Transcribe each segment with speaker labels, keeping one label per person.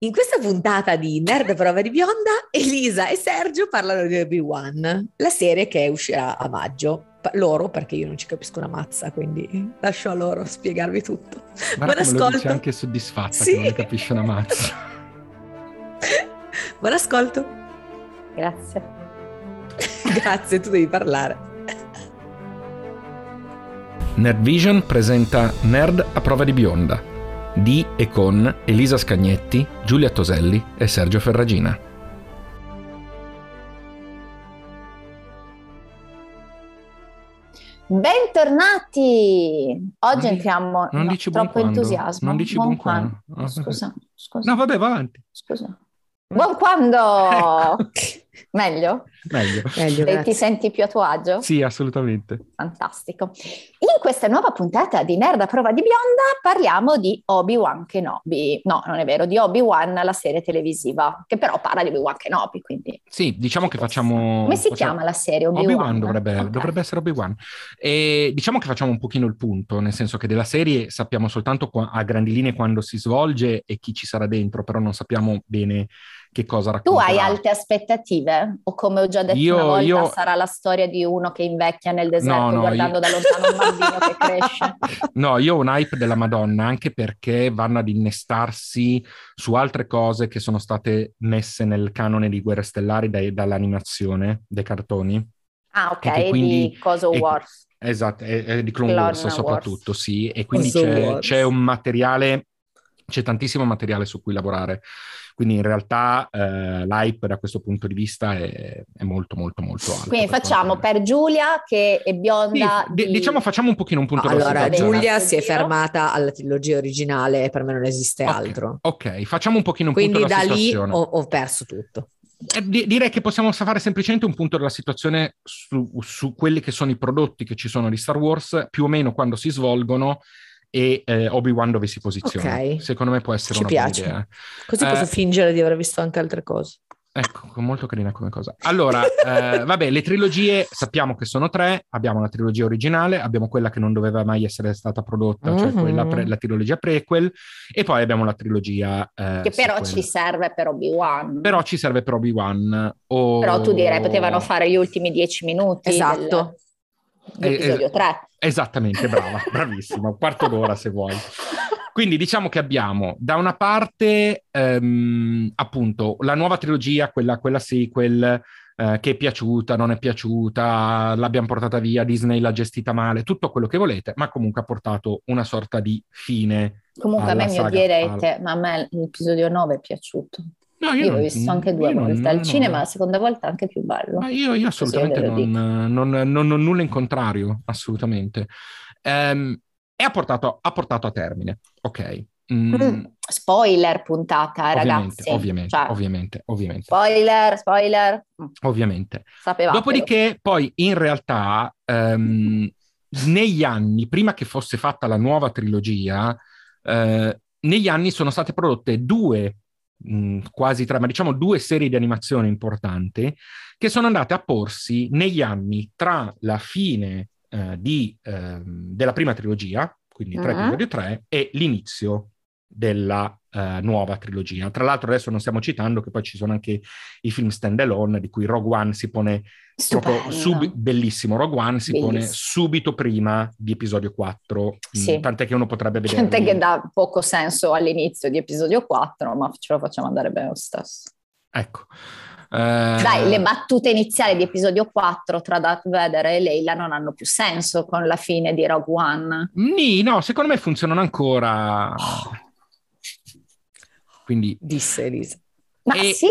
Speaker 1: In questa puntata di Nerd Prova di Bionda, Elisa e Sergio parlano di Obi-Wan, la serie che uscirà a maggio. Pa- loro, perché io non ci capisco una mazza, quindi lascio a loro spiegarvi tutto.
Speaker 2: Buon
Speaker 1: Buon ascolto.
Speaker 2: Dice anche soddisfatta
Speaker 1: Sì.
Speaker 2: che non capisce una mazza.
Speaker 1: Buon ascolto.
Speaker 3: Grazie.
Speaker 1: Grazie, tu devi parlare.
Speaker 2: Nerd Vision presenta Nerd a prova di bionda di e con Elisa Scagnetti, Giulia Toselli e Sergio Ferragina.
Speaker 3: Bentornati! Oggi
Speaker 2: Non di-
Speaker 3: entriamo
Speaker 2: non
Speaker 3: no,
Speaker 2: dici buon
Speaker 3: troppo
Speaker 2: quando.
Speaker 3: entusiasmo.
Speaker 2: Non dici buon quando.
Speaker 3: Scusa, scusa,
Speaker 2: No, vabbè, va avanti.
Speaker 3: scusa. Buon quando! Meglio?
Speaker 2: Meglio.
Speaker 1: Meglio,
Speaker 3: E ti senti più a tuo agio?
Speaker 2: Sì, assolutamente.
Speaker 3: Fantastico. In questa nuova puntata di Nerd a prova di bionda parliamo di Obi-Wan Kenobi. No, non è vero, di Obi-Wan, la serie televisiva, che però parla di Obi-Wan Kenobi, quindi...
Speaker 2: Sì, diciamo che facciamo...
Speaker 3: Come si
Speaker 2: facciamo-
Speaker 3: chiama la serie Obi-Wan?
Speaker 2: Obi-Wan dovrebbe,
Speaker 3: Ok.
Speaker 2: dovrebbe essere Obi-Wan. E diciamo che facciamo un pochino il punto, nel senso che della serie sappiamo soltanto a grandi linee quando si svolge e chi ci sarà dentro, però non sappiamo bene che cosa
Speaker 3: Tu
Speaker 2: racconterà.
Speaker 3: hai alte aspettative? O come ho già detto
Speaker 2: Io-
Speaker 3: una volta,
Speaker 2: io-
Speaker 3: sarà la storia di uno che invecchia nel deserto
Speaker 2: No, no,
Speaker 3: guardando
Speaker 2: io-
Speaker 3: da lontano un bambino che cresce?
Speaker 2: No, io ho un hype della Madonna anche perché vanno ad innestarsi su altre cose che sono state messe nel canone di Guerre Stellari dai- dall'animazione, dai cartoni.
Speaker 3: Ah, ok,
Speaker 2: quindi-
Speaker 3: di Coso Wars.
Speaker 2: Esatto, e- e di Clone,
Speaker 3: Clone
Speaker 2: Wars
Speaker 3: Wars.
Speaker 2: soprattutto, sì. E quindi c'è, c'è un materiale, c'è tantissimo materiale su cui lavorare. Quindi in realtà eh, l'hype da questo punto di vista è, è molto molto molto alto.
Speaker 3: Quindi
Speaker 2: per
Speaker 3: facciamo
Speaker 2: quanto-
Speaker 3: per Giulia che è bionda
Speaker 2: Sì, di-
Speaker 3: di-
Speaker 2: diciamo facciamo un pochino un punto della
Speaker 1: Allora,
Speaker 2: situazione.
Speaker 1: Giulia si è fermata alla trilogia originale e per me non esiste
Speaker 2: Ok,
Speaker 1: altro.
Speaker 2: Ok, facciamo un pochino un
Speaker 1: Quindi
Speaker 2: punto
Speaker 1: da
Speaker 2: della
Speaker 1: lì
Speaker 2: situazione.
Speaker 1: ho, ho perso tutto.
Speaker 2: Eh, di- direi che possiamo fare semplicemente un punto della situazione su, su quelli che sono i prodotti che ci sono di Star Wars, più o meno quando si svolgono e eh, Obi-Wan dove si posiziona.
Speaker 1: Ok.
Speaker 2: Secondo me può essere
Speaker 1: Ci
Speaker 2: una buona
Speaker 1: piace.
Speaker 2: idea.
Speaker 1: Così
Speaker 2: Eh,
Speaker 1: posso fingere di aver visto anche altre cose.
Speaker 2: Ecco, molto carina come cosa. Allora, eh, vabbè, le trilogie sappiamo che sono tre. Abbiamo la trilogia originale, abbiamo quella che non doveva mai essere stata prodotta, cioè
Speaker 1: Mhm.
Speaker 2: quella pre- la trilogia prequel, e poi abbiamo la trilogia... eh,
Speaker 3: che però
Speaker 2: sequel.
Speaker 3: ci serve per Obi-Wan.
Speaker 2: Però ci serve per Obi-Wan. O...
Speaker 3: Però tu direi potevano fare gli ultimi dieci minuti
Speaker 1: Esatto.
Speaker 3: del-
Speaker 2: Eh,
Speaker 3: dell'episodio
Speaker 2: eh,
Speaker 3: 3.
Speaker 2: Esattamente, brava, bravissima, un quarto d'ora se vuoi. Quindi diciamo che abbiamo da una parte ehm, appunto la nuova trilogia, quella, quella sequel, eh, che è piaciuta, non è piaciuta, l'abbiamo portata via, Disney l'ha gestita male, tutto quello che volete, ma comunque ha portato una sorta di fine.
Speaker 3: Comunque a
Speaker 2: alla
Speaker 3: me mi
Speaker 2: saga
Speaker 3: odierete, ma a me l'episodio 9 è piaciuto.
Speaker 2: No,
Speaker 3: Io, l'ho
Speaker 2: non-
Speaker 3: visto anche due
Speaker 2: io non-
Speaker 3: volte al
Speaker 2: no,
Speaker 3: cinema, la seconda volta anche più bello.
Speaker 2: Ma io, io assolutamente non, non- ho nulla in contrario, assolutamente. Ehm, e ha portato, ha portato a termine, ok. Mm,
Speaker 3: Mm, Spoiler puntata,
Speaker 2: ovviamente,
Speaker 3: ragazzi.
Speaker 2: ovviamente,
Speaker 3: Cioè,
Speaker 2: ovviamente, ovviamente,
Speaker 3: Spoiler, spoiler. Mm,
Speaker 2: ovviamente.
Speaker 3: Sapevate.
Speaker 2: Dopodiché, poi in realtà, ehm, negli anni, prima che fosse fatta la nuova trilogia, eh, negli anni sono state prodotte due, mh, quasi tre, ma diciamo due serie di animazione importanti che sono andate a porsi negli anni tra la fine eh, di, ehm, della prima trilogia, quindi tra
Speaker 3: Mhm.
Speaker 2: episodio 3, e l'inizio della eh, nuova trilogia. Tra l'altro adesso non stiamo citando che poi ci sono anche i film stand-alone di cui Rogue One si pone proprio
Speaker 3: Stupendo.
Speaker 2: subi- bellissimo. Rogue One si pone
Speaker 3: Bellissimo.
Speaker 2: subito prima di episodio 4, mm,
Speaker 3: Sì.
Speaker 2: tant'è che uno potrebbe vedere.
Speaker 3: Gente che dà poco senso all'inizio di episodio 4, ma ce lo facciamo andare bene lo stesso.
Speaker 2: Ecco. Eh,
Speaker 3: Dai, le battute iniziali di episodio 4 tra Darth Vader e Leila non hanno più senso con la fine di Rogue One.
Speaker 2: Nì, no, secondo me funzionano ancora. Quindi
Speaker 1: Disse Elisa.
Speaker 3: Ma
Speaker 2: E-
Speaker 3: sì,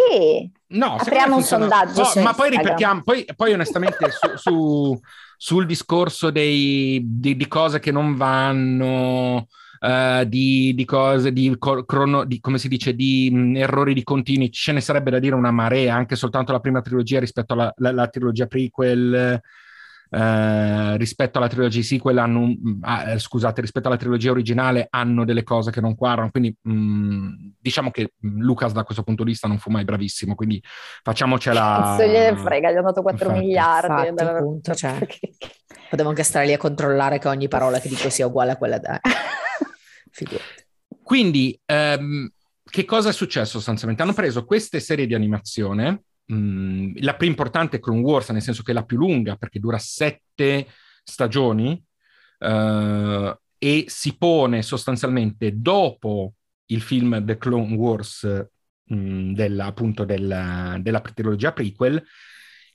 Speaker 2: No,
Speaker 3: Apriamo un
Speaker 2: funziona-
Speaker 3: sondaggio
Speaker 2: No,
Speaker 3: su
Speaker 2: ma poi ripetiamo, poi, poi onestamente su, su- sul discorso dei, di, di cose che non vanno, eh, di, di cose, di, crono- di, come si dice, di mh, errori di continui, ce ne sarebbe da dire una marea, anche soltanto la prima trilogia rispetto alla la- la trilogia prequel. Eh, rispetto alla trilogia sequel hanno un- ah, eh, scusate rispetto alla trilogia originale hanno delle cose che non quadrano quindi mh, diciamo che mh, Lucas da questo punto di vista non fu mai bravissimo quindi facciamocela
Speaker 3: cazzo gliene frega, gli hanno dato 4
Speaker 2: Infatti.
Speaker 3: miliardi.
Speaker 1: Infatti, appunto, cioè.
Speaker 3: Perché-
Speaker 1: Potevo anche stare lì a controllare che ogni parola che dico sia uguale a quella da... Figurati.
Speaker 2: Quindi, ehm, che cosa è successo sostanzialmente? Hanno preso queste serie di animazione, mm, la più importante è Clone Wars, nel senso che è la più lunga perché dura sette stagioni uh, e si pone sostanzialmente dopo il film The Clone Wars mh, mm, della, appunto della, della trilogia prequel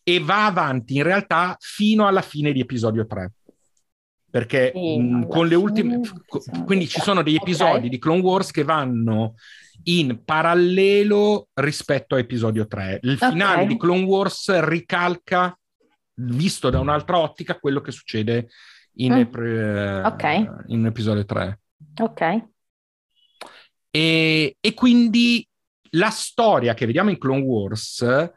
Speaker 2: e va avanti in realtà fino alla fine di episodio 3 perché sì, mh, con le ultime quindi ci sono degli episodi okay. di Clone Wars che vanno in parallelo rispetto a episodio 3 il finale okay. di Clone Wars ricalca visto da un'altra ottica quello che succede in, mm. ep- okay. in episodio 3
Speaker 3: ok
Speaker 2: e, e quindi la storia che vediamo in Clone Wars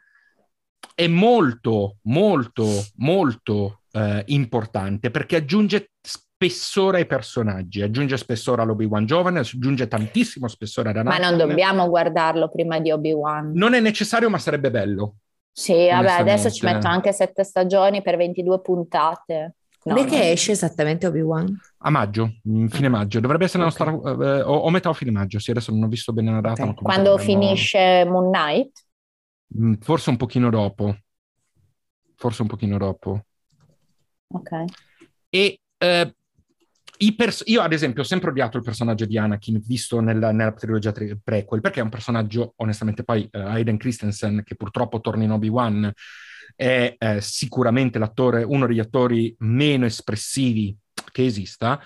Speaker 2: è molto, molto, molto eh, importante perché aggiunge spessore ai personaggi, aggiunge spessore all'Obi-Wan giovane, aggiunge tantissimo spessore ad Anakin.
Speaker 3: Ma non dobbiamo guardarlo prima di Obi-Wan.
Speaker 2: Non è necessario, ma sarebbe bello.
Speaker 3: Sì, vabbè, adesso ci metto anche sette stagioni per 22 puntate.
Speaker 1: No, Perché no. esce esattamente Obi-Wan?
Speaker 2: A maggio, fine maggio. Dovrebbe essere okay. la nostra... Eh, o, o, metà o fine maggio, sì, adesso non ho visto bene la data. Okay.
Speaker 3: Quando dovremmo... finisce Moon Knight?
Speaker 2: Mm, forse un pochino dopo. Forse un pochino dopo.
Speaker 3: Ok.
Speaker 2: E eh, pers- io, ad esempio, ho sempre odiato il personaggio di Anakin visto nella, nella trilogia tre- prequel, perché è un personaggio, onestamente, poi uh, Hayden Christensen, che purtroppo torna in Obi-Wan, è eh, sicuramente l'attore, uno degli attori meno espressivi che esista,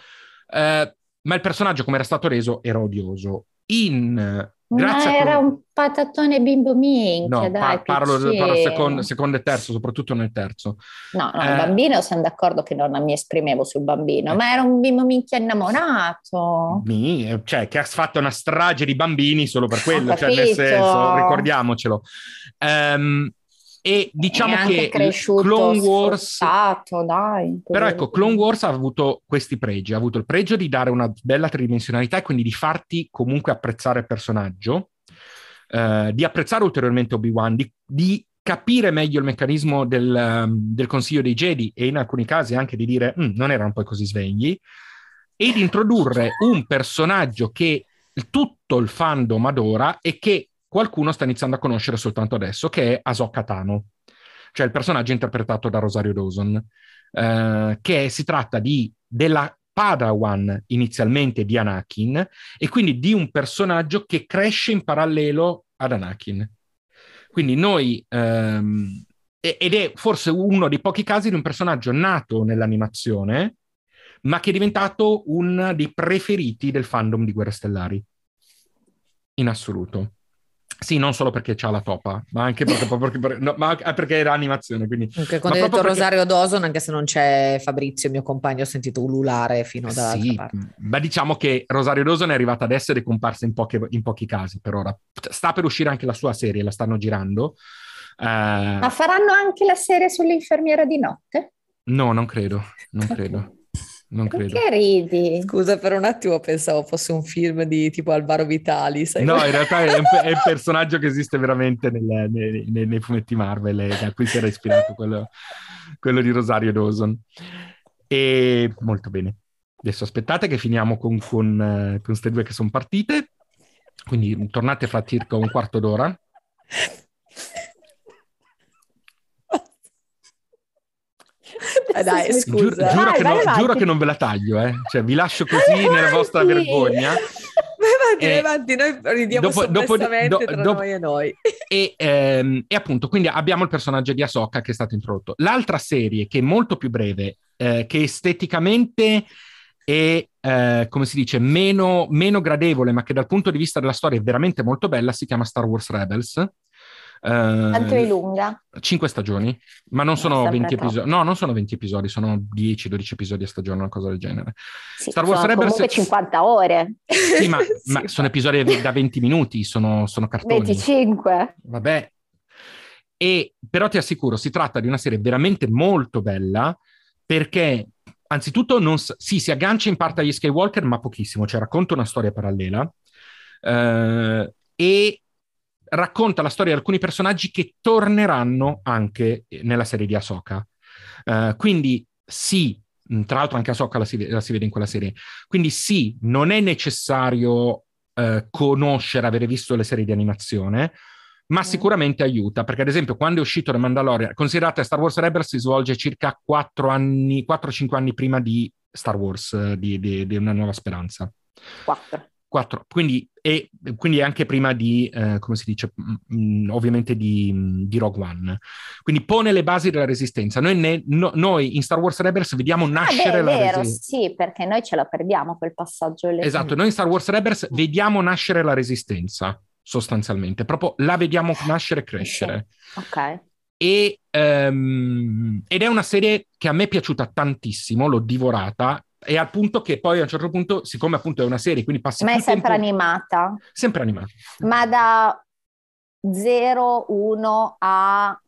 Speaker 2: eh, ma il personaggio, come era stato reso, era odioso. In
Speaker 3: Grazie Ma era un patatone bimbo minchia, no, dai,
Speaker 2: pa- parlo, parlo secondo, secondo, e terzo, soprattutto nel terzo.
Speaker 3: No, no, eh, il bambino sono d'accordo che non mi esprimevo sul bambino, eh, ma era un bimbo minchia innamorato.
Speaker 2: Mi, cioè, che ha fatto una strage di bambini solo per quello, cioè nel senso, ricordiamocelo. Um, e diciamo che Clone Wars
Speaker 3: sforzato, dai,
Speaker 2: però ecco Clone Wars ha avuto questi pregi. Ha avuto il pregio di dare una bella tridimensionalità e quindi di farti comunque apprezzare il personaggio eh, di apprezzare ulteriormente Obi-Wan di, di, capire meglio il meccanismo del, um, del, Consiglio dei Jedi e in alcuni casi anche di dire mm, non erano poi così svegli e di introdurre un personaggio che tutto il fandom adora e che qualcuno sta iniziando a conoscere soltanto adesso, che è Ahsoka Tano, cioè il personaggio interpretato da Rosario Dawson, eh, che si tratta di, della Padawan inizialmente di Anakin e quindi di un personaggio che cresce in parallelo ad Anakin. Quindi noi, ehm, ed è forse uno dei pochi casi di un personaggio nato nell'animazione, ma che è diventato uno dei preferiti del fandom di Guerre Stellari. In assoluto. Sì, non solo perché c'ha la topa, ma anche perché, perché, no, ma perché era animazione. Quindi,
Speaker 1: Anche quando hai detto perché... Rosario Dawson, anche se non c'è Fabrizio, mio compagno, ho sentito ululare fino da sì, parte.
Speaker 2: Ma diciamo che Rosario Dawson è arrivata adesso ed è comparsa in, poche, in, pochi casi per ora. Sta per uscire anche la sua serie, la stanno girando.
Speaker 3: Uh... Ma faranno anche la serie sull'infermiera di notte?
Speaker 2: No, non credo, non credo non credo.
Speaker 3: Perché ridi?
Speaker 1: Scusa, per un attimo pensavo fosse un film di tipo Alvaro Vitali.
Speaker 2: Sai no, in realtà è un, è un, personaggio che esiste veramente nelle, nei, nei, nei, fumetti Marvel, e da cui si era ispirato quello, quello, di Rosario Dawson. E molto bene. Adesso aspettate che finiamo con, con queste due che sono partite. Quindi tornate fra circa un quarto d'ora.
Speaker 1: Dai, scusa.
Speaker 2: Giuro, giuro, vai, che, vai, no, giuro che, non ve la taglio, eh. Cioè, vi lascio così nella vostra vergogna.
Speaker 1: Vai avanti, vai avanti, noi ridiamo dopo, dopo, do, tra dopo, noi e noi.
Speaker 2: E, ehm, e, appunto, quindi abbiamo il personaggio di Ahsoka che è stato introdotto. L'altra serie, che è molto più breve, eh, che esteticamente è, eh, come si dice, meno, meno gradevole, ma che dal punto di vista della storia è veramente molto bella, si chiama Star Wars Rebels
Speaker 3: quanto è lunga?
Speaker 2: 5 stagioni, ma non sono 20 episodi. No, non sono 20 episodi, sono 10-12 episodi a stagione, una cosa del genere.
Speaker 3: Sì, Star Wars Rebels comunque 50 ore.
Speaker 2: Sì, ma, sì, ma sono episodi da 20 minuti, sono, sono cartoni.
Speaker 3: 25.
Speaker 2: Vabbè. E, però ti assicuro, si tratta di una serie veramente molto bella perché anzitutto non, sì, si aggancia in parte agli Skywalker, ma pochissimo, cioè racconta una storia parallela. Uh, e racconta la storia di alcuni personaggi che torneranno anche nella serie di Ahsoka. Uh, quindi sì, tra l'altro anche Ahsoka la si, la si, vede in quella serie. Quindi sì, non è necessario eh, conoscere, avere visto le serie di animazione, ma
Speaker 3: Mm.
Speaker 2: sicuramente aiuta, perché ad esempio quando è uscito The Mandalorian, considerate Star Wars Rebels si svolge circa 4 anni, 4-5 anni prima di Star Wars, eh, di, di- di Una Nuova Speranza.
Speaker 3: Quattro.
Speaker 2: 4, quindi, e, quindi anche prima di, eh, come si dice, mm, mm, ovviamente di, mm, di Rogue One. Quindi pone le basi della resistenza. Noi, ne- no- noi in Star Wars Rebels vediamo
Speaker 3: Ah, beh,
Speaker 2: nascere
Speaker 3: è
Speaker 2: la
Speaker 3: vero,
Speaker 2: resistenza.
Speaker 3: sì, perché noi ce la perdiamo quel passaggio lì.
Speaker 2: Esatto, noi in Star Wars Rebels vediamo nascere la resistenza, sostanzialmente, proprio la vediamo nascere e crescere.
Speaker 3: Ok.
Speaker 2: E, ehm, ed è una serie che a me è piaciuta tantissimo, l'ho divorata, e al punto che poi a un certo punto, siccome appunto è una serie, quindi passi
Speaker 3: Ma è sempre
Speaker 2: tempo...
Speaker 3: animata.
Speaker 2: Sempre animata.
Speaker 3: Ma da 0, 1 a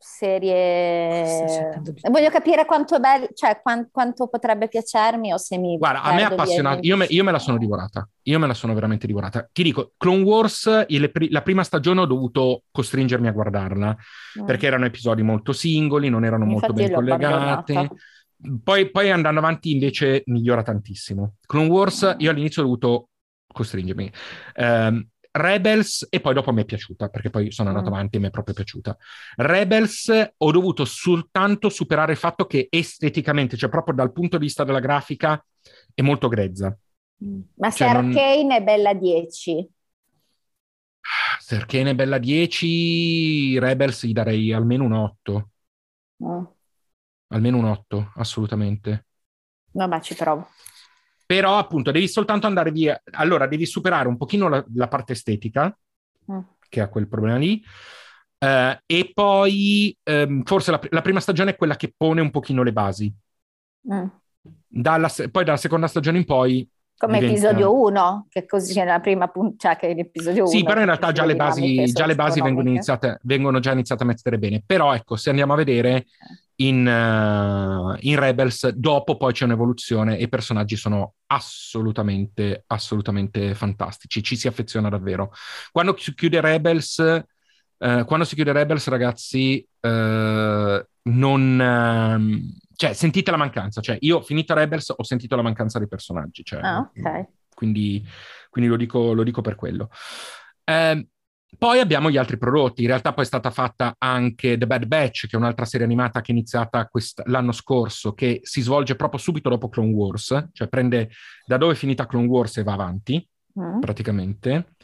Speaker 3: serie... Voglio capire quanto è bello, cioè quan- quanto potrebbe piacermi o se mi
Speaker 2: Guarda, a me è appassionato, io me, io me la sono divorata, io me la sono veramente divorata. Ti dico, Clone Wars, il- la prima stagione ho dovuto costringermi a guardarla,
Speaker 3: Mm.
Speaker 2: perché erano episodi molto singoli, non erano molto
Speaker 3: Infatti
Speaker 2: ben
Speaker 3: l'ho
Speaker 2: collegati.
Speaker 3: abbandonata.
Speaker 2: Poi, poi andando avanti invece migliora tantissimo. Clone Wars io all'inizio ho dovuto costringermi. Ehm, Rebels e poi dopo mi è piaciuta perché poi sono andato
Speaker 3: Mm.
Speaker 2: avanti e mi è proprio piaciuta. Rebels ho dovuto soltanto superare il fatto che esteticamente, cioè proprio dal punto di vista della grafica, è molto grezza.
Speaker 3: Ma se
Speaker 2: Cioè, non-
Speaker 3: Arcane è bella 10,
Speaker 2: Se Arcane è bella 10, Rebels gli darei almeno un 8.
Speaker 3: Mm.
Speaker 2: Almeno un 8, assolutamente.
Speaker 3: vabbè ci provo.
Speaker 2: Però appunto devi soltanto andare via. Allora devi superare un pochino la, la parte estetica,
Speaker 3: Mm.
Speaker 2: che ha quel problema lì. eh, e poi ehm, forse la, la prima stagione è quella che pone un pochino le basi.
Speaker 3: Mm.
Speaker 2: Dalla poi dalla seconda stagione in poi.
Speaker 3: Come
Speaker 2: diventa-
Speaker 3: episodio 1, che così è la prima puntata, cioè che è l'episodio 1.
Speaker 2: Sì, però in realtà già le basi, già le basi vengono, iniziate. vengono già iniziate a mettere bene. Però ecco, se andiamo a vedere in, eh, in Rebels, dopo poi c'è un'evoluzione e i personaggi sono assolutamente, assolutamente fantastici. Ci si affeziona davvero. Quando si chiude Rebels, eh, quando si chiude Rebels, ragazzi, eh, non... ehm, cioè, sentite la mancanza. Cioè, io, finita Rebels, ho sentito la mancanza dei personaggi. Cioè,
Speaker 3: Ah, ok.
Speaker 2: quindi, quindi lo, dico, lo dico per quello. Ehm, poi abbiamo gli altri prodotti. In realtà poi è stata fatta anche The Bad Batch, che è un'altra serie animata che è iniziata quest- l'anno scorso, che si svolge proprio subito dopo Clone Wars, cioè prende da dove è finita Clone Wars e va avanti,
Speaker 3: Mm.
Speaker 2: praticamente.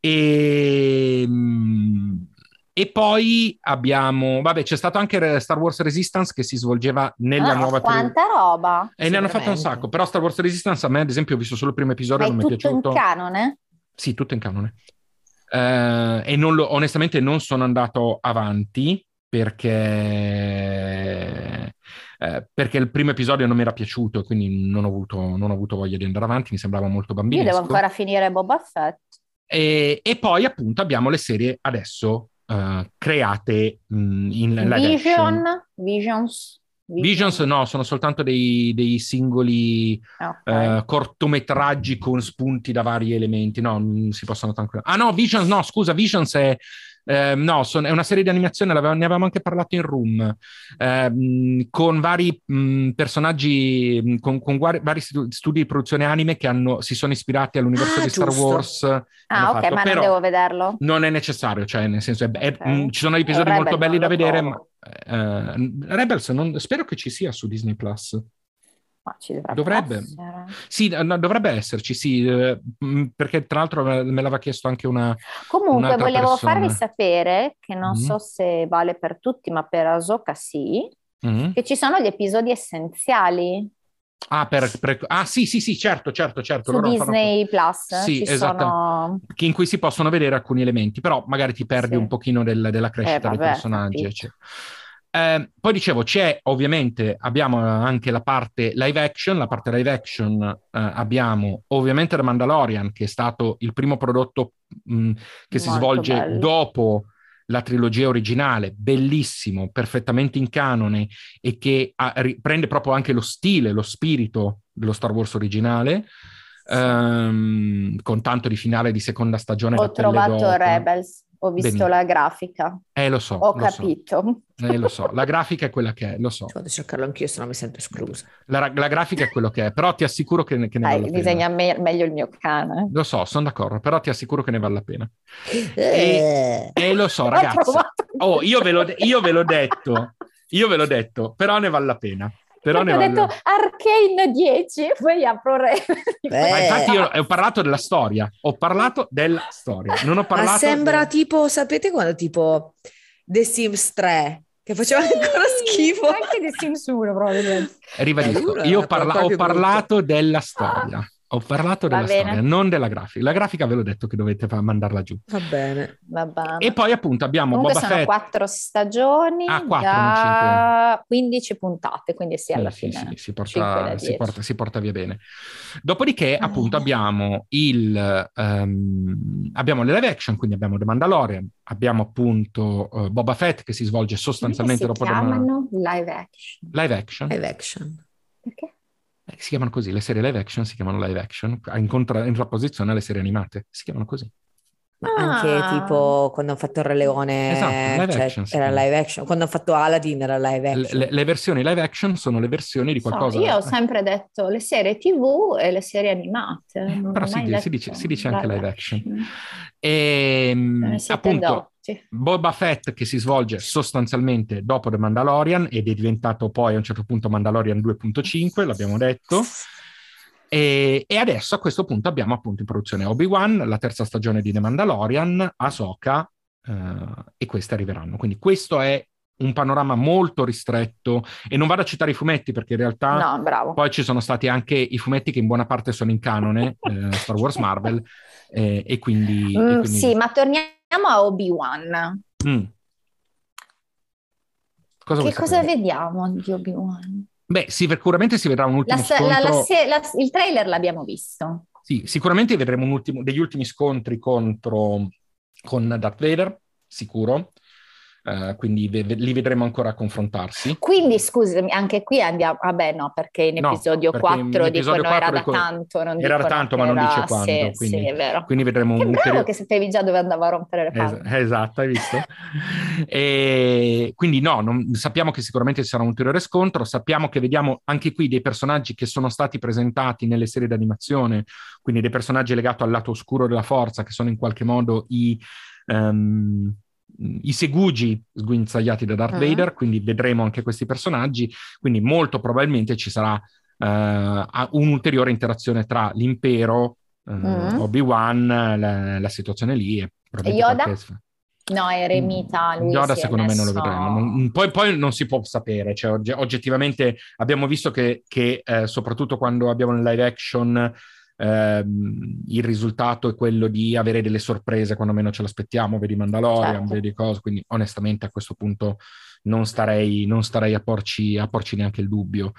Speaker 2: E, mm, e poi abbiamo, vabbè, c'è stato anche Star Wars Resistance che si svolgeva nella
Speaker 3: Ah,
Speaker 2: nuova
Speaker 3: quanta roba!
Speaker 2: E ne hanno fatto un sacco, però Star Wars Resistance a me, ad esempio, ho visto solo il primo episodio,
Speaker 3: Ma è
Speaker 2: non mi è
Speaker 3: tutto in
Speaker 2: piaciuto.
Speaker 3: canone?
Speaker 2: Sì, tutto in canone. Eh, e non lo- onestamente non sono andato avanti perché, eh, perché il primo episodio non mi era piaciuto e quindi non ho avuto, non ho avuto voglia di andare avanti, mi sembrava molto
Speaker 3: Io
Speaker 2: bambinesco.
Speaker 3: devo ancora finire Boba Fett.
Speaker 2: E, e poi appunto abbiamo le serie adesso eh, create mh, in live.
Speaker 3: Vision, Visions.
Speaker 2: Visions no, sono soltanto dei, dei singoli
Speaker 3: Ah, ok.
Speaker 2: eh, cortometraggi con spunti da vari elementi. No, non si possono tranquillamente. Ah no, Visions, no, scusa, Visions è. Eh, no, son- è una serie di animazione, ne avevamo anche parlato in room, ehm, con vari mh, personaggi, con, con guari- vari stu- studi di produzione anime che hanno- si sono ispirati all'universo
Speaker 1: Ah,
Speaker 2: di Star
Speaker 1: giusto.
Speaker 2: Wars.
Speaker 3: ah,
Speaker 2: hanno
Speaker 3: ok,
Speaker 2: fatto.
Speaker 3: ma
Speaker 2: Però
Speaker 3: non devo vederlo.
Speaker 2: non è necessario, cioè nel senso, è- è- mh, ci sono episodi
Speaker 3: Rebel
Speaker 2: molto belli da vedere, ma eh, Rebels non- spero che ci sia su Disney Plus.
Speaker 3: Ma ci dovrebbe,
Speaker 2: Dovrebbe.
Speaker 3: essere.
Speaker 2: Sì, no, dovrebbe esserci, sì, eh, perché tra l'altro me, l'aveva chiesto anche una...
Speaker 3: Comunque, volevo
Speaker 2: persona.
Speaker 3: farvi sapere, che non
Speaker 2: Mhm.
Speaker 3: so se vale per tutti, ma per Ahsoka sì,
Speaker 2: Mhm.
Speaker 3: che ci sono gli episodi essenziali
Speaker 2: Ah, per, per- ah, sì, sì, sì, certo, certo, certo.
Speaker 3: su
Speaker 2: loro fanno-
Speaker 3: Disney Plus.
Speaker 2: Sì, esatto.
Speaker 3: sono...
Speaker 2: in cui si possono vedere alcuni elementi, però magari ti perdi
Speaker 3: Sì.
Speaker 2: un pochino del- della crescita
Speaker 3: Eh,
Speaker 2: dei
Speaker 3: vabbè,
Speaker 2: personaggi.
Speaker 3: capito.
Speaker 2: eccetera. Eh, poi dicevo, c'è ovviamente, abbiamo anche la parte live action, la parte live action eh, abbiamo ovviamente The Mandalorian, che è stato il primo prodotto mh, che si
Speaker 3: Molto
Speaker 2: svolge
Speaker 3: bello.
Speaker 2: dopo la trilogia originale, bellissimo, perfettamente in canone e che ha- riprende proprio anche lo stile, lo spirito dello Star Wars originale, ehm, con tanto di finale di seconda stagione.
Speaker 3: Ho trovato. Rebels. Ho visto
Speaker 2: Benissimo.
Speaker 3: la grafica,
Speaker 2: Eh, lo so,
Speaker 3: ho
Speaker 2: lo so.
Speaker 3: capito.
Speaker 2: Eh, lo so, la grafica è quella che è, lo so.
Speaker 1: A cercarlo anch'io, se no mi sento esclusa.
Speaker 2: La, la grafica è quello che è, però ti assicuro che, ne- che ne vale
Speaker 3: Dai,
Speaker 2: la
Speaker 3: disegna
Speaker 2: pena.
Speaker 3: me- meglio il mio cane.
Speaker 2: Lo so, sono d'accordo, però ti assicuro che ne vale la pena.
Speaker 1: Eh.
Speaker 2: E lo so, ragazzi. Oh, io ve l'ho, de- io ve l'ho detto, io ve l'ho detto, però ne vale la pena. Però ne
Speaker 3: ho
Speaker 2: vale...
Speaker 3: detto Arcane 10, poi apro re.
Speaker 2: Ma infatti io ho parlato della storia, ho parlato della storia, non ho parlato...
Speaker 1: Ma sembra
Speaker 2: del-
Speaker 1: tipo, sapete quando tipo The Sims 3, che faceva ancora schifo.
Speaker 3: Anche di Sims 1 probabilmente.
Speaker 2: Ribadisco, io parla- ho parlato della storia. Ho parlato della storia, non della grafica. La grafica ve l'ho detto che dovete fa- mandarla giù.
Speaker 1: Va bene.
Speaker 3: Va bene.
Speaker 2: E poi appunto abbiamo
Speaker 3: Comunque
Speaker 2: Boba
Speaker 3: sono
Speaker 2: Fett.
Speaker 3: quattro stagioni
Speaker 2: Ah, quattro,
Speaker 3: da 15 puntate, quindi sì, alla
Speaker 2: Sì, sì,
Speaker 3: fine
Speaker 2: sì, si,
Speaker 3: cinque da
Speaker 2: porta, si,
Speaker 3: 10.
Speaker 2: porta, si porta via bene. Dopodiché,
Speaker 3: Va
Speaker 2: appunto, abbiamo il ehm, abbiamo le live action, quindi abbiamo The Mandalorian, abbiamo appunto eh, Boba Fett che si svolge sostanzialmente
Speaker 3: si
Speaker 2: dopo The
Speaker 3: chiamano live action?
Speaker 2: live action.
Speaker 1: Live action.
Speaker 3: Perché?
Speaker 2: Eh, si chiamano così, le serie live action si chiamano live action, in, contra- in opposizione alle serie animate, si chiamano così.
Speaker 1: Ma
Speaker 3: Ah.
Speaker 1: anche tipo quando hanno fatto il Re Leone,
Speaker 2: Esatto, live
Speaker 1: cioè,
Speaker 2: action, sì.
Speaker 1: era live action. Quando hanno fatto Aladdin era live action.
Speaker 2: le- le versioni live action sono le versioni di
Speaker 3: So,
Speaker 2: qualcosa...
Speaker 3: io ho sempre detto le serie TV e le serie animate. non
Speaker 2: però si si dice- si dice anche live action.
Speaker 3: Me
Speaker 2: E,
Speaker 3: ne siete
Speaker 2: appunto,
Speaker 3: dotti.
Speaker 2: Boba Fett che si svolge sostanzialmente dopo The Mandalorian ed è diventato poi a un certo punto Mandalorian 2.5, l'abbiamo detto. E, e adesso a questo punto abbiamo appunto in produzione Obi-Wan, la terza stagione di The Mandalorian, Ahsoka eh, e queste arriveranno. Quindi questo è un panorama molto ristretto e non vado a citare i fumetti perché in realtà
Speaker 3: No,
Speaker 2: poi ci sono stati anche i fumetti che in buona parte sono in canone, eh, Star Wars Marvel, eh, e quindi... e
Speaker 3: Mm,
Speaker 2: quindi-
Speaker 3: sì, ma torniamo a Obi-Wan.
Speaker 2: Mm. Cosa
Speaker 3: Che cosa
Speaker 2: sapere?
Speaker 3: vediamo di Obi-Wan?
Speaker 2: Beh, sì, sicuramente si vedrà un
Speaker 3: La
Speaker 2: ultimo
Speaker 3: la- la
Speaker 2: scontro.
Speaker 3: se- la- il trailer l'abbiamo visto.
Speaker 2: Sì, sicuramente vedremo un ultimo- degli ultimi scontri contro con Darth Vader, sicuro. Eh, quindi ve- li vedremo ancora confrontarsi.
Speaker 3: Quindi scusami, anche qui andiamo. Vabbè, no, perché in
Speaker 2: No,
Speaker 3: episodio
Speaker 2: perché in
Speaker 3: 4
Speaker 2: episodio
Speaker 3: dicono era
Speaker 2: 4
Speaker 3: da
Speaker 2: dicono-
Speaker 3: tanto. Non
Speaker 2: era da tanto, ma non
Speaker 3: era-
Speaker 2: dice quando,
Speaker 3: Sì,
Speaker 2: quindi-
Speaker 3: sì, è vero.
Speaker 2: Quindi vedremo
Speaker 3: Che
Speaker 2: un ulteriore...
Speaker 3: che sapevi già dove andava a rompere le
Speaker 2: Es-
Speaker 3: palle.
Speaker 2: esatto, hai visto? e quindi no, non- sappiamo che sicuramente ci sarà un ulteriore scontro, sappiamo che vediamo anche qui dei personaggi che sono stati presentati nelle serie d'animazione, quindi dei personaggi legati al lato oscuro della forza, che sono in qualche modo i, ehm, i segugi sguinzagliati da Darth
Speaker 3: Mm.
Speaker 2: Vader, quindi vedremo anche questi personaggi, quindi molto probabilmente ci sarà eh, un'ulteriore interazione tra l'impero, eh,
Speaker 3: Mm.
Speaker 2: Obi-Wan, la, la situazione lì e
Speaker 3: Yoda?
Speaker 2: qualche-
Speaker 3: No, Eremita, lui
Speaker 2: Yoda
Speaker 3: si è
Speaker 2: secondo me non lo
Speaker 3: messo-
Speaker 2: vedremo. Non- poi, poi non si può sapere, cioè, ogge- oggettivamente abbiamo visto che, che, eh, soprattutto quando abbiamo il live action ehm, il risultato è quello di avere delle sorprese quando meno ce l'aspettiamo, vedi Mandalorian,
Speaker 3: Certo.
Speaker 2: vedi cose, quindi onestamente a questo punto non starei, non starei a, porci, a porci neanche il dubbio.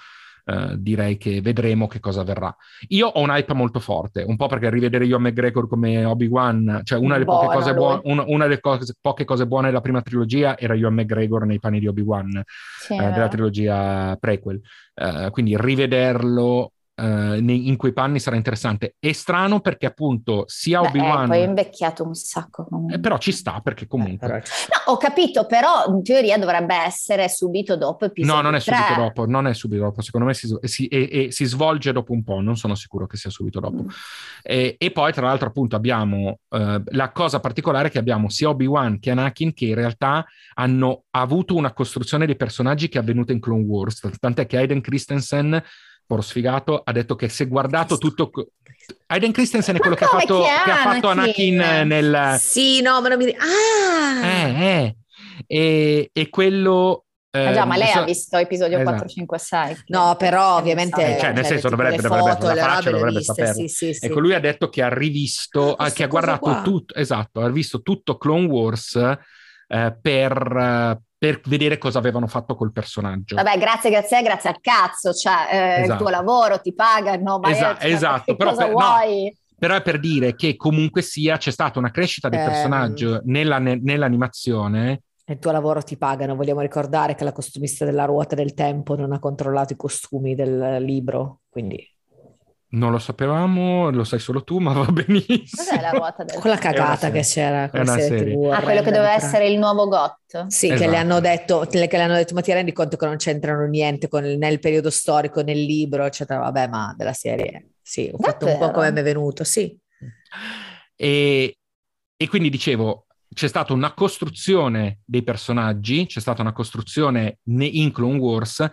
Speaker 2: Eh, direi che vedremo che cosa avverrà. Io ho un hype molto forte, un po' perché rivedere Ewan McGregor come Obi-Wan, cioè una delle, poche
Speaker 3: Buono
Speaker 2: cose, buone, una, una delle cose- poche cose buone della prima trilogia era Ewan McGregor nei panni di Obi-Wan,
Speaker 3: Sì,
Speaker 2: eh, della trilogia prequel. Eh, quindi rivederlo eh, nei- in quei panni sarà interessante. È strano perché appunto sia
Speaker 3: Beh,
Speaker 2: Obi-Wan...
Speaker 3: eh, poi è invecchiato un sacco. comunque.
Speaker 2: eh, però ci sta perché comunque...
Speaker 1: Eh,
Speaker 3: No, ho capito, però in teoria dovrebbe essere subito dopo episodio
Speaker 2: No, non è subito
Speaker 3: 3.
Speaker 2: dopo, non è subito dopo, secondo me si, si- e- e si svolge dopo un po', non sono sicuro che sia subito dopo.
Speaker 3: Mm.
Speaker 2: E, e poi, tra l'altro, appunto, abbiamo eh, la cosa particolare che abbiamo sia Obi-Wan che Anakin che in realtà hanno avuto una costruzione dei personaggi che è avvenuta in Clone Wars. Tant'è che Aiden Christensen, poro sfigato, ha detto che se guardato tutto. Aiden Christensen è
Speaker 3: Ma
Speaker 2: quello che ha, fatto, che ha fatto
Speaker 3: Anakin?
Speaker 2: Anakin nel.
Speaker 1: Sì, no, ma non mi... Ah!
Speaker 2: Eh, eh. E, e quello.
Speaker 3: Ah, già, ma lei
Speaker 2: eh,
Speaker 3: ha visto episodio
Speaker 2: esatto.
Speaker 3: 4, 5, 6.
Speaker 1: No, però ovviamente...
Speaker 2: Eh, cioè, nel senso,
Speaker 1: tipo
Speaker 2: dovrebbe- dovrebbe-
Speaker 1: foto,
Speaker 2: la faccia dovrebbe
Speaker 1: viste,
Speaker 2: saperlo.
Speaker 1: Sì, sì, sì.
Speaker 2: Ecco, lui ha detto che ha rivisto,
Speaker 1: Ah,
Speaker 2: che ha guardato
Speaker 1: qua.
Speaker 2: tutto, esatto, ha visto tutto Clone Wars eh, per, eh, per vedere cosa avevano fatto col personaggio.
Speaker 3: Vabbè, grazie, grazie, grazie al cazzo, cioè eh, il
Speaker 2: Esatto.
Speaker 3: tuo lavoro ti pagano, ma
Speaker 2: Esa-
Speaker 3: io, cioè,
Speaker 2: esatto, però
Speaker 3: cosa
Speaker 2: per- no.
Speaker 3: vuoi?
Speaker 2: Però è per dire che comunque sia c'è stata una crescita del
Speaker 1: Ehm.
Speaker 2: personaggio nella- ne- nell'animazione.
Speaker 1: Il tuo lavoro ti pagano, vogliamo ricordare che la costumista della ruota del tempo non ha controllato i costumi del libro, quindi
Speaker 2: Non lo sapevamo, lo sai solo tu, ma va benissimo.
Speaker 3: Cos'è la ruota del
Speaker 1: Quella cagata che c'era con la serie
Speaker 2: serie.
Speaker 1: TV.
Speaker 3: Ah, quello che doveva essere il nuovo GOT.
Speaker 1: Sì, che
Speaker 2: Esatto.
Speaker 1: le hanno detto, che le hanno detto, ma ti rendi conto che non c'entrano niente con il- nel periodo storico, nel libro, eccetera. Vabbè, ma della serie, sì, ho fatto un po'
Speaker 3: Davvero?
Speaker 1: come mi è venuto, sì.
Speaker 2: E, e quindi dicevo, c'è stata una costruzione dei personaggi, c'è stata una costruzione ne- in Clone Wars,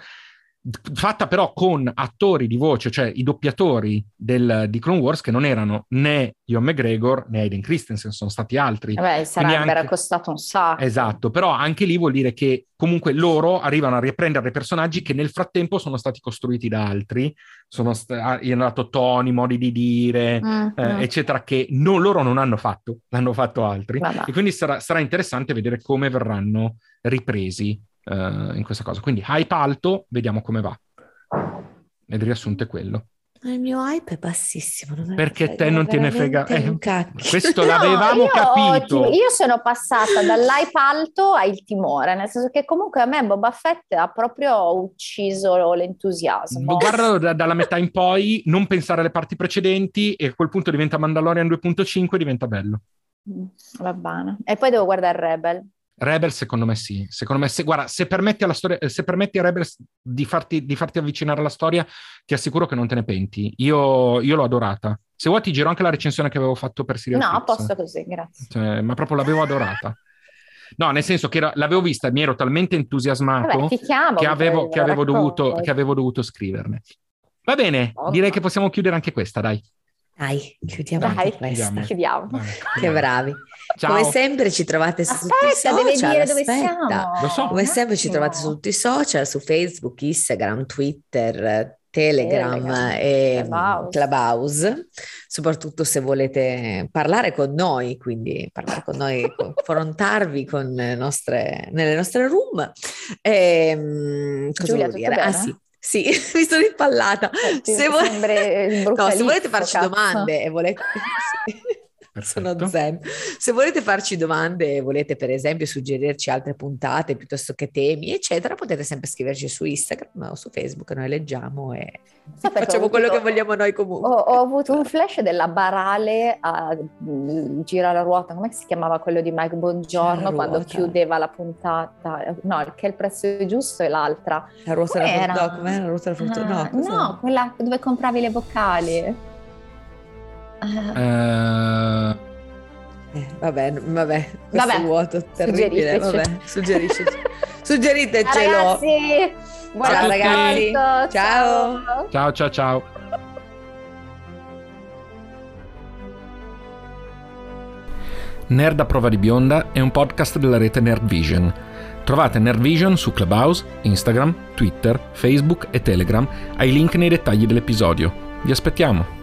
Speaker 2: fatta però con attori di voce, cioè i doppiatori del- di Clone Wars che non erano né Ian McGregor né Aiden Christensen, sono stati altri.
Speaker 3: Vabbè, sarebbero
Speaker 2: anche-
Speaker 3: costato un sacco.
Speaker 2: Esatto, però anche lì vuol dire che comunque loro arrivano a riprendere personaggi che nel frattempo sono stati costruiti da altri, sono st- ah, hanno dato toni, modi di dire,
Speaker 3: Mm,
Speaker 2: eh,
Speaker 3: mm.
Speaker 2: eccetera, che non- loro non hanno fatto, l'hanno fatto altri.
Speaker 3: Vabbè.
Speaker 2: E quindi sarà, sarà interessante vedere come verranno ripresi eh, in questa cosa. Quindi hype alto, vediamo come va. E il riassunto è quello.
Speaker 1: Il mio hype è bassissimo.
Speaker 2: Perché
Speaker 1: frega
Speaker 2: te non te ne frega- eh, questo
Speaker 3: No,
Speaker 2: l'avevamo
Speaker 3: io
Speaker 2: capito.
Speaker 3: ti- io sono passata dall'hype alto al timore, nel senso che comunque a me Boba Fett ha proprio ucciso l'entusiasmo.
Speaker 2: Guarda da- dalla metà in poi, non pensare alle parti precedenti e a quel punto diventa Mandalorian 2.5 diventa bello.
Speaker 3: Mm, Va bene. E poi devo guardare Rebel.
Speaker 2: Rebels secondo me sì, secondo me se, guarda, se permetti, alla storia, se permetti a Rebels di farti, di farti avvicinare alla storia, ti assicuro che non te ne penti. Io, io l'ho adorata. Se vuoi ti giro anche la recensione che avevo fatto per Serial
Speaker 3: No,
Speaker 2: Fix.
Speaker 3: posto così, grazie.
Speaker 2: Cioè, ma proprio l'avevo adorata. No, nel senso che era- l'avevo vista e mi ero talmente entusiasmato
Speaker 3: Vabbè, chiamo.
Speaker 2: che avevo, che avevo dovuto, che avevo dovuto scriverne. Va bene, direi che possiamo chiudere anche questa, dai.
Speaker 1: Dai, chiudiamo
Speaker 3: Dai,
Speaker 1: anche questa.
Speaker 2: chiudiamo.
Speaker 1: Che bravi.
Speaker 2: Ciao.
Speaker 1: Come sempre ci trovate su tutti i
Speaker 3: Aspetta, deve
Speaker 1: social.
Speaker 3: dire dove
Speaker 1: aspetta.
Speaker 3: siamo.
Speaker 2: Lo so.
Speaker 1: Come sempre ci trovate su tutti i social, su Facebook, Instagram, Twitter, Telegram,
Speaker 3: Telegram,
Speaker 1: e
Speaker 3: Clubhouse.
Speaker 1: Clubhouse, soprattutto se volete parlare con noi, quindi parlare con noi, confrontarvi con le nostre, nelle nostre room. Ehm, cosa
Speaker 3: Giulia,
Speaker 1: vuol
Speaker 3: tutto
Speaker 1: dire? Ah
Speaker 3: bene?
Speaker 1: sì, sì, mi sono impallata.
Speaker 3: Eh,
Speaker 1: Se
Speaker 3: il
Speaker 1: No, se volete farci
Speaker 3: cazzo.
Speaker 1: domande e volete... Sono
Speaker 2: Perfetto.
Speaker 1: zen. Se volete farci domande e volete per esempio suggerirci altre puntate piuttosto che temi, eccetera, potete sempre scriverci su Instagram o su Facebook, noi leggiamo e
Speaker 3: Sapete,
Speaker 1: facciamo quello
Speaker 3: avuto-
Speaker 1: che vogliamo noi comunque.
Speaker 3: Ho, ho avuto un flash della Barale a mm, Gira la ruota, come si chiamava quello di Mike
Speaker 1: la
Speaker 3: quando chiudeva la puntata? No, che il prezzo è giusto e l'altra.
Speaker 1: La ruota della fortuna, no, com'era la ruota della fortuna?
Speaker 3: Ah,
Speaker 1: no,
Speaker 3: quella dove compravi le vocali. Ah,
Speaker 2: Eh,
Speaker 1: vabbè, vabbè, questo
Speaker 3: Vabbè,
Speaker 1: vuoto, terribile, vabbè, suggerisci, suggeritecelo.
Speaker 3: Ragazzi, buon
Speaker 1: Ciao, ragazzi. Ciao.
Speaker 3: ciao.
Speaker 2: ciao ciao ciao. Nerd a prova di bionda è un podcast della rete Nerd Vision. Trovate Nerd Vision su Clubhouse, Instagram, Twitter, Facebook e Telegram ai link nei dettagli dell'episodio. Vi aspettiamo!